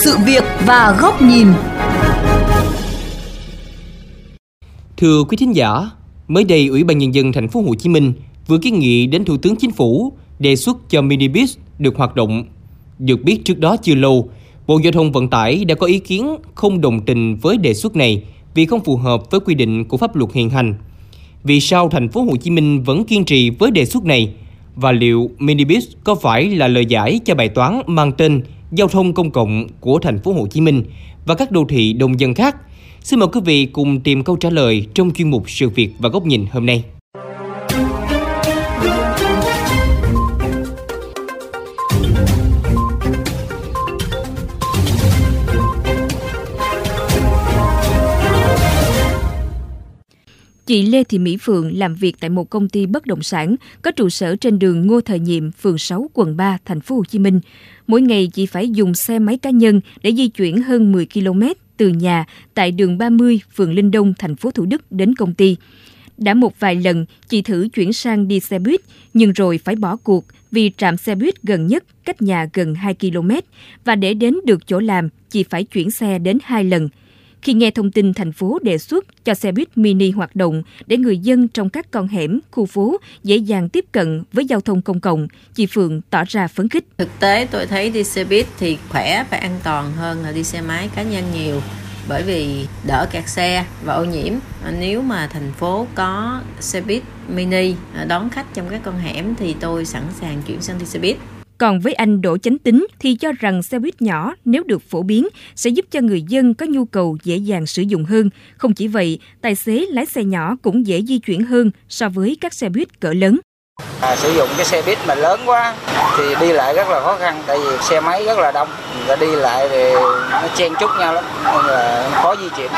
sự việc và góc nhìn. Thưa quý thính giả, mới đây Ủy ban nhân dân thành phố Hồ Chí Minh vừa kiến nghị đến Thủ tướng Chính phủ đề xuất cho minibus được hoạt động. Được biết trước đó chưa lâu, Bộ Giao thông Vận tải đã có ý kiến không đồng tình với đề xuất này vì không phù hợp với quy định của pháp luật hiện hành. Vì sao thành phố Hồ Chí Minh vẫn kiên trì với đề xuất này và liệu minibus có phải là lời giải cho bài toán mang tên giao thông công cộng của thành phố Hồ Chí Minh và các đô thị đông dân khác? Xin mời quý vị cùng tìm câu trả lời trong chuyên mục Sự việc và góc nhìn hôm nay. Chị Lê Thị Mỹ Phượng làm việc tại một công ty bất động sản có trụ sở trên đường Ngô Thời Nhiệm, phường 6, quận 3, thành phố Hồ Chí Minh. Mỗi ngày chị phải dùng xe máy cá nhân để di chuyển hơn 10 km từ nhà tại đường 30, phường Linh Đông, thành phố Thủ Đức đến công ty. Đã một vài lần chị thử chuyển sang đi xe buýt, nhưng rồi phải bỏ cuộc vì trạm xe buýt gần nhất cách nhà gần 2 km và để đến được chỗ làm, chị phải chuyển xe đến hai lần – khi nghe thông tin thành phố đề xuất cho xe buýt mini hoạt động để người dân trong các con hẻm, khu phố dễ dàng tiếp cận với giao thông công cộng, chị Phượng tỏ ra phấn khích. Thực tế tôi thấy đi xe buýt thì khỏe và an toàn hơn là đi xe máy cá nhân nhiều bởi vì đỡ kẹt xe và ô nhiễm à, nếu mà thành phố có xe buýt mini à, đón khách trong các con hẻm thì tôi sẵn sàng chuyển sang đi xe buýt còn với anh Đỗ Chánh Tính thì cho rằng xe buýt nhỏ nếu được phổ biến sẽ giúp cho người dân có nhu cầu dễ dàng sử dụng hơn. Không chỉ vậy, tài xế lái xe nhỏ cũng dễ di chuyển hơn so với các xe buýt cỡ lớn. À, sử dụng cái xe buýt mà lớn quá thì đi lại rất là khó khăn tại vì xe máy rất là đông và đi lại thì nó chen chúc nhau lắm nên là khó di chuyển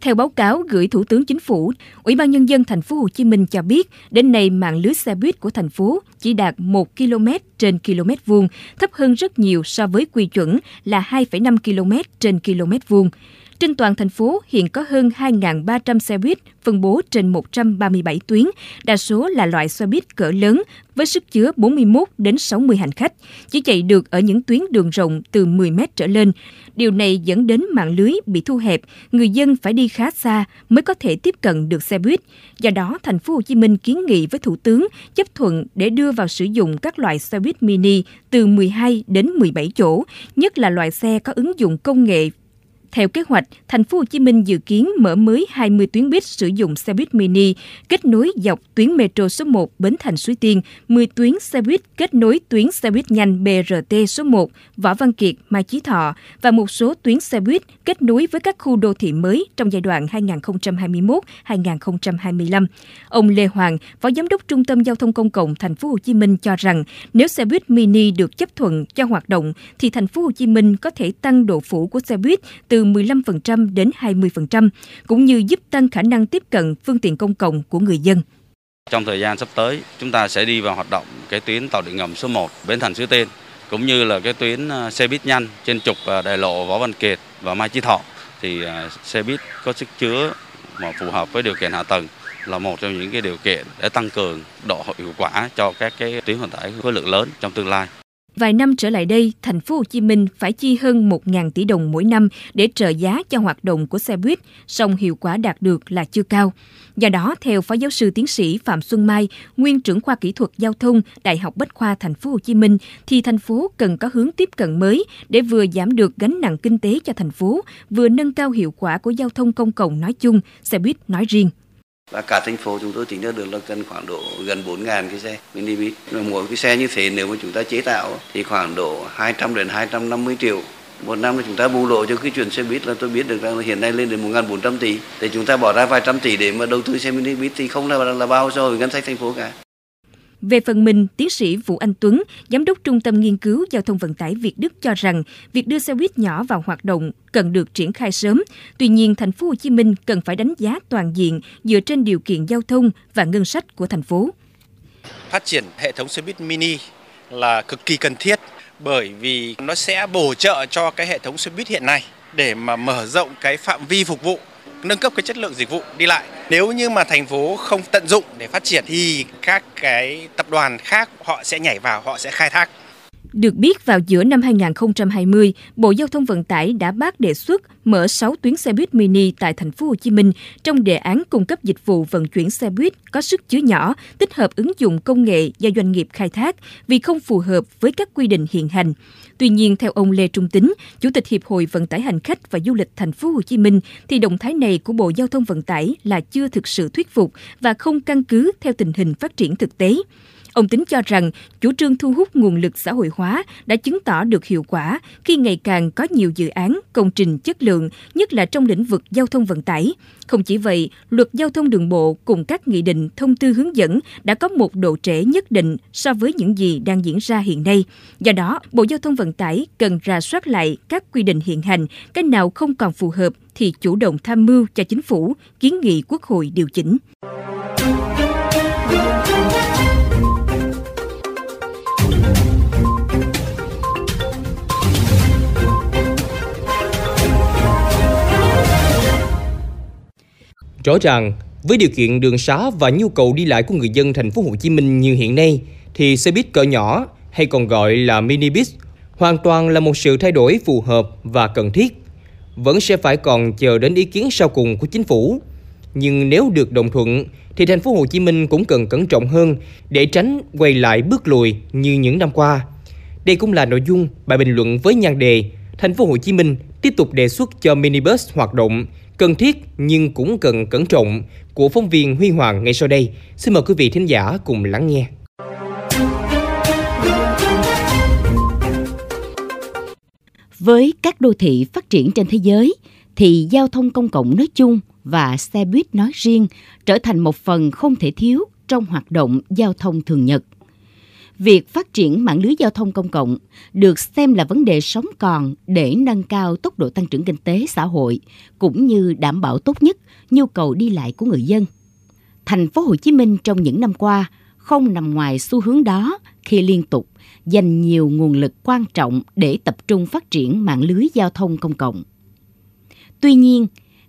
theo báo cáo gửi Thủ tướng Chính phủ, Ủy ban nhân dân thành phố Hồ Chí Minh cho biết, đến nay mạng lưới xe buýt của thành phố chỉ đạt 1 km trên km vuông, thấp hơn rất nhiều so với quy chuẩn là 2,5 km trên km vuông. Trên toàn thành phố hiện có hơn 2.300 xe buýt phân bố trên 137 tuyến, đa số là loại xe buýt cỡ lớn với sức chứa 41 đến 60 hành khách, chỉ chạy được ở những tuyến đường rộng từ 10 mét trở lên. Điều này dẫn đến mạng lưới bị thu hẹp, người dân phải đi khá xa mới có thể tiếp cận được xe buýt. Do đó, thành phố Hồ Chí Minh kiến nghị với Thủ tướng chấp thuận để đưa vào sử dụng các loại xe buýt mini từ 12 đến 17 chỗ, nhất là loại xe có ứng dụng công nghệ theo kế hoạch, thành phố Hồ Chí Minh dự kiến mở mới 20 tuyến buýt sử dụng xe buýt mini kết nối dọc tuyến metro số 1 Bến Thành Suối Tiên, 10 tuyến xe buýt kết nối tuyến xe buýt nhanh BRT số 1 Võ Văn Kiệt, Mai Chí Thọ và một số tuyến xe buýt kết nối với các khu đô thị mới trong giai đoạn 2021-2025. Ông Lê Hoàng, Phó Giám đốc Trung tâm Giao thông Công cộng thành phố Hồ Chí Minh cho rằng nếu xe buýt mini được chấp thuận cho hoạt động thì thành phố Hồ Chí Minh có thể tăng độ phủ của xe buýt từ từ 15% đến 20%, cũng như giúp tăng khả năng tiếp cận phương tiện công cộng của người dân. Trong thời gian sắp tới, chúng ta sẽ đi vào hoạt động cái tuyến tàu điện ngầm số 1 Bến Thành Suối Tên, cũng như là cái tuyến ờ, xe buýt nhanh trên trục ờ, đại lộ Võ Văn Kiệt và Mai Chí Thọ. Thì ờ, xe buýt có sức chứa mà phù hợp với điều kiện hạ tầng là một trong những cái điều kiện để tăng cường độ hiệu quả cho các cái tuyến vận tải khối lượng lớn trong tương lai. Vài năm trở lại đây, thành phố Hồ Chí Minh phải chi hơn 1.000 tỷ đồng mỗi năm để trợ giá cho hoạt động của xe buýt, song hiệu quả đạt được là chưa cao. Do đó, theo Phó giáo sư tiến sĩ Phạm Xuân Mai, nguyên trưởng khoa kỹ thuật giao thông Đại học Bách khoa thành phố Hồ Chí Minh, thì thành phố cần có hướng tiếp cận mới để vừa giảm được gánh nặng kinh tế cho thành phố, vừa nâng cao hiệu quả của giao thông công cộng nói chung, xe buýt nói riêng và cả thành phố chúng tôi tính ra được là cần khoảng độ gần 4 ngàn cái xe mini bus. Mỗi cái xe như thế, nếu mà chúng ta chế tạo thì khoảng độ 200 đến 250 triệu một năm là chúng ta bù lộ cho cái chuyện xe buýt là tôi biết được rằng là hiện nay lên đến 1.400 tỷ để chúng ta bỏ ra vài trăm tỷ để mà đầu tư xe mini thì không là là bao so với ngân sách thành phố cả. Về phần mình, tiến sĩ Vũ Anh Tuấn, giám đốc Trung tâm Nghiên cứu Giao thông Vận tải Việt Đức cho rằng việc đưa xe buýt nhỏ vào hoạt động cần được triển khai sớm. Tuy nhiên, thành phố Hồ Chí Minh cần phải đánh giá toàn diện dựa trên điều kiện giao thông và ngân sách của thành phố. Phát triển hệ thống xe buýt mini là cực kỳ cần thiết bởi vì nó sẽ bổ trợ cho cái hệ thống xe buýt hiện nay để mà mở rộng cái phạm vi phục vụ nâng cấp cái chất lượng dịch vụ đi lại. Nếu như mà thành phố không tận dụng để phát triển thì các cái tập đoàn khác họ sẽ nhảy vào, họ sẽ khai thác. Được biết, vào giữa năm 2020, Bộ Giao thông Vận tải đã bác đề xuất mở 6 tuyến xe buýt mini tại thành phố Hồ Chí Minh trong đề án cung cấp dịch vụ vận chuyển xe buýt có sức chứa nhỏ, tích hợp ứng dụng công nghệ do doanh nghiệp khai thác vì không phù hợp với các quy định hiện hành. Tuy nhiên, theo ông Lê Trung Tính, Chủ tịch Hiệp hội Vận tải hành khách và Du lịch thành phố Hồ Chí Minh, thì động thái này của Bộ Giao thông Vận tải là chưa thực sự thuyết phục và không căn cứ theo tình hình phát triển thực tế. Ông Tính cho rằng chủ trương thu hút nguồn lực xã hội hóa đã chứng tỏ được hiệu quả khi ngày càng có nhiều dự án, công trình chất lượng, nhất là trong lĩnh vực giao thông vận tải. Không chỉ vậy, luật giao thông đường bộ cùng các nghị định, thông tư hướng dẫn đã có một độ trễ nhất định so với những gì đang diễn ra hiện nay. Do đó, Bộ Giao thông Vận tải cần rà soát lại các quy định hiện hành, cái nào không còn phù hợp thì chủ động tham mưu cho chính phủ, kiến nghị Quốc hội điều chỉnh. Rõ ràng, với điều kiện đường xá và nhu cầu đi lại của người dân thành phố Hồ Chí Minh như hiện nay thì xe buýt cỡ nhỏ hay còn gọi là mini bus hoàn toàn là một sự thay đổi phù hợp và cần thiết. Vẫn sẽ phải còn chờ đến ý kiến sau cùng của chính phủ. Nhưng nếu được đồng thuận thì thành phố Hồ Chí Minh cũng cần cẩn trọng hơn để tránh quay lại bước lùi như những năm qua. Đây cũng là nội dung bài bình luận với nhan đề Thành phố Hồ Chí Minh tiếp tục đề xuất cho minibus hoạt động cần thiết nhưng cũng cần cẩn trọng của phóng viên Huy Hoàng ngay sau đây. Xin mời quý vị thính giả cùng lắng nghe. Với các đô thị phát triển trên thế giới, thì giao thông công cộng nói chung và xe buýt nói riêng trở thành một phần không thể thiếu trong hoạt động giao thông thường nhật. Việc phát triển mạng lưới giao thông công cộng được xem là vấn đề sống còn để nâng cao tốc độ tăng trưởng kinh tế xã hội cũng như đảm bảo tốt nhất nhu cầu đi lại của người dân. Thành phố Hồ Chí Minh trong những năm qua không nằm ngoài xu hướng đó khi liên tục dành nhiều nguồn lực quan trọng để tập trung phát triển mạng lưới giao thông công cộng. Tuy nhiên,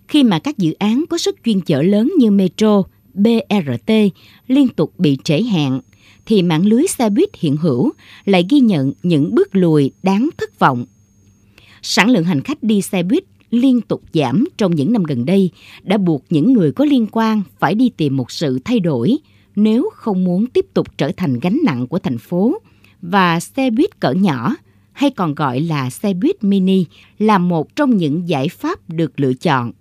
khi mà các dự án có sức chuyên chở lớn như metro, BRT liên tục bị trễ hạn thì mạng lưới xe buýt hiện hữu lại ghi nhận những bước lùi đáng thất vọng. Sản lượng hành khách đi xe buýt liên tục giảm trong những năm gần đây đã buộc những người có liên quan phải đi tìm một sự thay đổi nếu không muốn tiếp tục trở thành gánh nặng của thành phố và xe buýt cỡ nhỏ, hay còn gọi là xe buýt mini, là một trong những giải pháp được lựa chọn.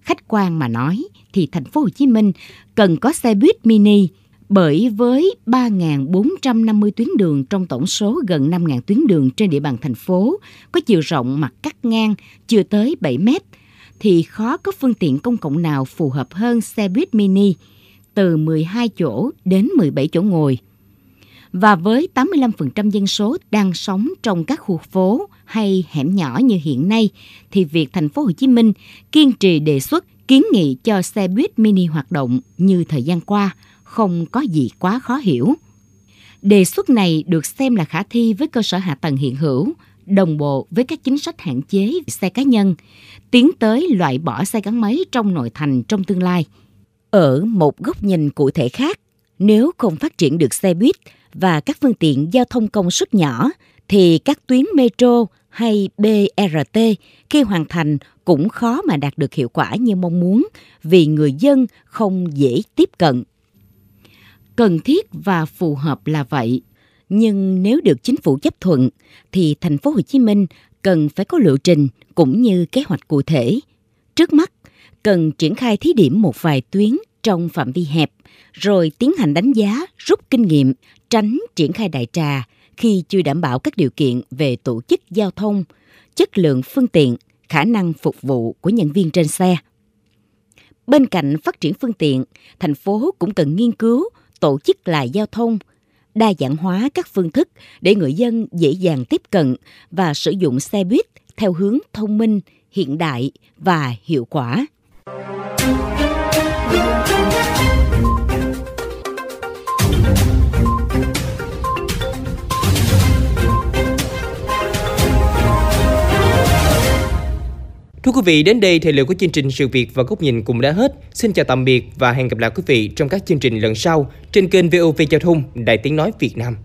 Khách quan mà nói thì thành phố Hồ Chí Minh cần có xe buýt mini bởi với 3.450 tuyến đường trong tổng số gần 5.000 tuyến đường trên địa bàn thành phố có chiều rộng mặt cắt ngang chưa tới 7 mét, thì khó có phương tiện công cộng nào phù hợp hơn xe buýt mini từ 12 chỗ đến 17 chỗ ngồi. Và với 85% dân số đang sống trong các khu phố hay hẻm nhỏ như hiện nay, thì việc thành phố Hồ Chí Minh kiên trì đề xuất kiến nghị cho xe buýt mini hoạt động như thời gian qua – không có gì quá khó hiểu. Đề xuất này được xem là khả thi với cơ sở hạ tầng hiện hữu, đồng bộ với các chính sách hạn chế xe cá nhân, tiến tới loại bỏ xe gắn máy trong nội thành trong tương lai. Ở một góc nhìn cụ thể khác, nếu không phát triển được xe buýt và các phương tiện giao thông công suất nhỏ, thì các tuyến metro hay BRT khi hoàn thành cũng khó mà đạt được hiệu quả như mong muốn vì người dân không dễ tiếp cận cần thiết và phù hợp là vậy. Nhưng nếu được chính phủ chấp thuận thì thành phố Hồ Chí Minh cần phải có lộ trình cũng như kế hoạch cụ thể. Trước mắt, cần triển khai thí điểm một vài tuyến trong phạm vi hẹp, rồi tiến hành đánh giá, rút kinh nghiệm, tránh triển khai đại trà khi chưa đảm bảo các điều kiện về tổ chức giao thông, chất lượng phương tiện, khả năng phục vụ của nhân viên trên xe. Bên cạnh phát triển phương tiện, thành phố cũng cần nghiên cứu tổ chức lại giao thông, đa dạng hóa các phương thức để người dân dễ dàng tiếp cận và sử dụng xe buýt theo hướng thông minh, hiện đại và hiệu quả. Quý vị, đến đây thời lượng của chương trình Sự Việc và Góc Nhìn cũng đã hết. Xin chào tạm biệt và hẹn gặp lại quý vị trong các chương trình lần sau trên kênh VOV Giao thông Đại Tiếng Nói Việt Nam.